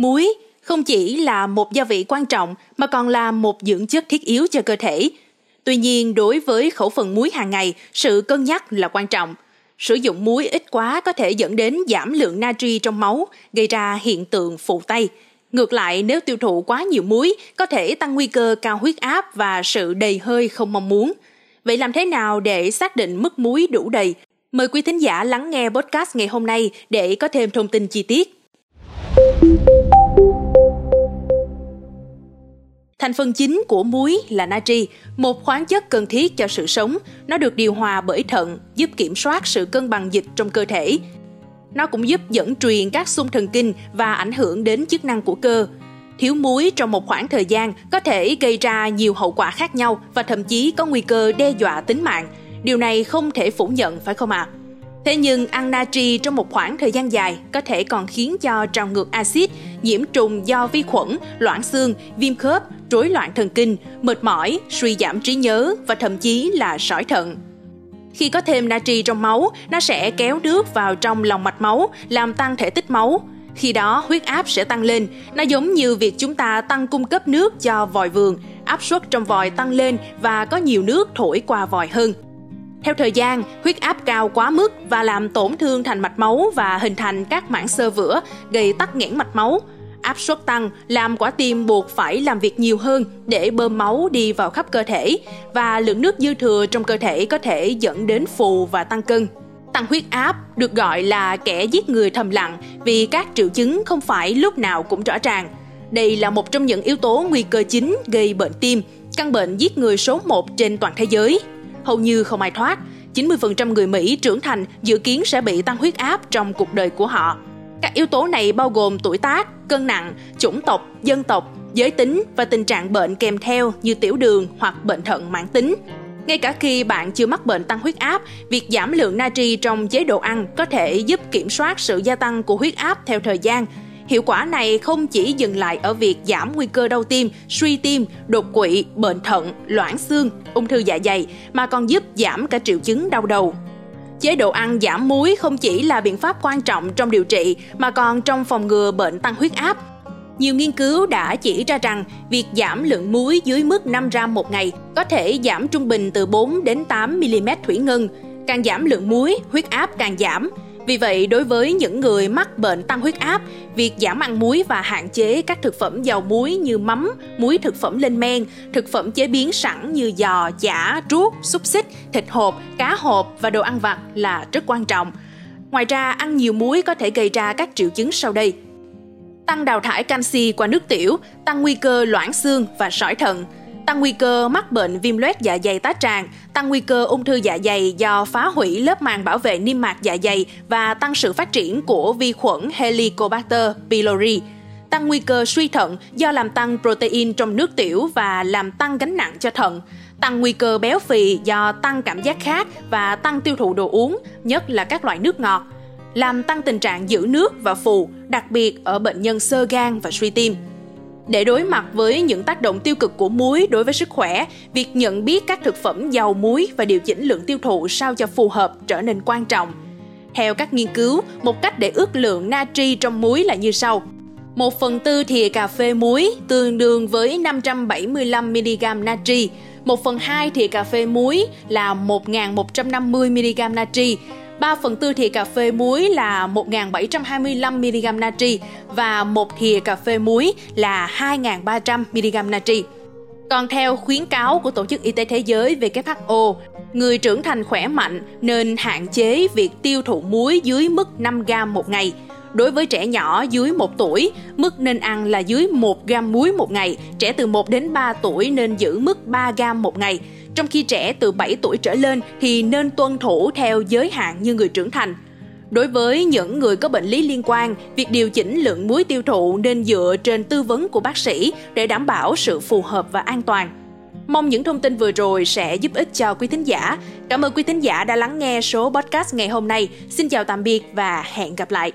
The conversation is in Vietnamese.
Muối không chỉ là một gia vị quan trọng mà còn là một dưỡng chất thiết yếu cho cơ thể. Tuy nhiên, đối với khẩu phần muối hàng ngày, sự cân nhắc là quan trọng. Sử dụng muối ít quá có thể dẫn đến giảm lượng natri trong máu, gây ra hiện tượng phụ tay. Ngược lại, nếu tiêu thụ quá nhiều muối, có thể tăng nguy cơ cao huyết áp và sự đầy hơi không mong muốn. Vậy làm thế nào để xác định mức muối đủ đầy? Mời quý thính giả lắng nghe podcast ngày hôm nay để có thêm thông tin chi tiết. Thành phần chính của muối là natri, một khoáng chất cần thiết cho sự sống. Nó được điều hòa bởi thận, giúp kiểm soát sự cân bằng dịch trong cơ thể. Nó cũng giúp dẫn truyền các xung thần kinh và ảnh hưởng đến chức năng của cơ. Thiếu muối trong một khoảng thời gian có thể gây ra nhiều hậu quả khác nhau và thậm chí có nguy cơ đe dọa tính mạng. Điều này không thể phủ nhận phải không ạ? À? Thế nhưng ăn natri trong một khoảng thời gian dài có thể còn khiến cho trào ngược axit, nhiễm trùng do vi khuẩn, loãng xương, viêm khớp, rối loạn thần kinh, mệt mỏi, suy giảm trí nhớ và thậm chí là sỏi thận. Khi có thêm natri trong máu, nó sẽ kéo nước vào trong lòng mạch máu, làm tăng thể tích máu. Khi đó huyết áp sẽ tăng lên, nó giống như việc chúng ta tăng cung cấp nước cho vòi vườn, áp suất trong vòi tăng lên và có nhiều nước thổi qua vòi hơn. Theo thời gian, huyết áp cao quá mức và làm tổn thương thành mạch máu và hình thành các mảng xơ vữa, gây tắc nghẽn mạch máu. Áp suất tăng làm quả tim buộc phải làm việc nhiều hơn để bơm máu đi vào khắp cơ thể và lượng nước dư thừa trong cơ thể có thể dẫn đến phù và tăng cân. Tăng huyết áp được gọi là kẻ giết người thầm lặng vì các triệu chứng không phải lúc nào cũng rõ ràng. Đây là một trong những yếu tố nguy cơ chính gây bệnh tim, căn bệnh giết người số 1 trên toàn thế giới hầu như không ai thoát. 90% người Mỹ trưởng thành dự kiến sẽ bị tăng huyết áp trong cuộc đời của họ. Các yếu tố này bao gồm tuổi tác, cân nặng, chủng tộc, dân tộc, giới tính và tình trạng bệnh kèm theo như tiểu đường hoặc bệnh thận mãn tính. Ngay cả khi bạn chưa mắc bệnh tăng huyết áp, việc giảm lượng natri trong chế độ ăn có thể giúp kiểm soát sự gia tăng của huyết áp theo thời gian, Hiệu quả này không chỉ dừng lại ở việc giảm nguy cơ đau tim, suy tim, đột quỵ, bệnh thận, loãng xương, ung thư dạ dày mà còn giúp giảm cả triệu chứng đau đầu. Chế độ ăn giảm muối không chỉ là biện pháp quan trọng trong điều trị mà còn trong phòng ngừa bệnh tăng huyết áp. Nhiều nghiên cứu đã chỉ ra rằng việc giảm lượng muối dưới mức 5 gram một ngày có thể giảm trung bình từ 4 đến 8 mm thủy ngân. Càng giảm lượng muối, huyết áp càng giảm, vì vậy, đối với những người mắc bệnh tăng huyết áp, việc giảm ăn muối và hạn chế các thực phẩm giàu muối như mắm, muối thực phẩm lên men, thực phẩm chế biến sẵn như giò, chả, ruốc, xúc xích, thịt hộp, cá hộp và đồ ăn vặt là rất quan trọng. Ngoài ra, ăn nhiều muối có thể gây ra các triệu chứng sau đây. Tăng đào thải canxi qua nước tiểu, tăng nguy cơ loãng xương và sỏi thận – tăng nguy cơ mắc bệnh viêm loét dạ dày tá tràng, tăng nguy cơ ung thư dạ dày do phá hủy lớp màng bảo vệ niêm mạc dạ dày và tăng sự phát triển của vi khuẩn Helicobacter pylori. Tăng nguy cơ suy thận do làm tăng protein trong nước tiểu và làm tăng gánh nặng cho thận, tăng nguy cơ béo phì do tăng cảm giác khát và tăng tiêu thụ đồ uống, nhất là các loại nước ngọt, làm tăng tình trạng giữ nước và phù, đặc biệt ở bệnh nhân sơ gan và suy tim. Để đối mặt với những tác động tiêu cực của muối đối với sức khỏe, việc nhận biết các thực phẩm giàu muối và điều chỉnh lượng tiêu thụ sao cho phù hợp trở nên quan trọng. Theo các nghiên cứu, một cách để ước lượng natri trong muối là như sau. 1 phần tư thìa cà phê muối tương đương với 575mg natri, 1 phần 2 thìa cà phê muối là 1.150mg natri 3 phần tư thìa cà phê muối là 1.725mg natri và một thìa cà phê muối là 2.300mg natri. Còn theo khuyến cáo của Tổ chức Y tế Thế giới WHO, người trưởng thành khỏe mạnh nên hạn chế việc tiêu thụ muối dưới mức 5 gram một ngày. Đối với trẻ nhỏ dưới 1 tuổi, mức nên ăn là dưới 1 gram muối một ngày, trẻ từ 1 đến 3 tuổi nên giữ mức 3 gram một ngày trong khi trẻ từ 7 tuổi trở lên thì nên tuân thủ theo giới hạn như người trưởng thành. Đối với những người có bệnh lý liên quan, việc điều chỉnh lượng muối tiêu thụ nên dựa trên tư vấn của bác sĩ để đảm bảo sự phù hợp và an toàn. Mong những thông tin vừa rồi sẽ giúp ích cho quý thính giả. Cảm ơn quý thính giả đã lắng nghe số podcast ngày hôm nay. Xin chào tạm biệt và hẹn gặp lại.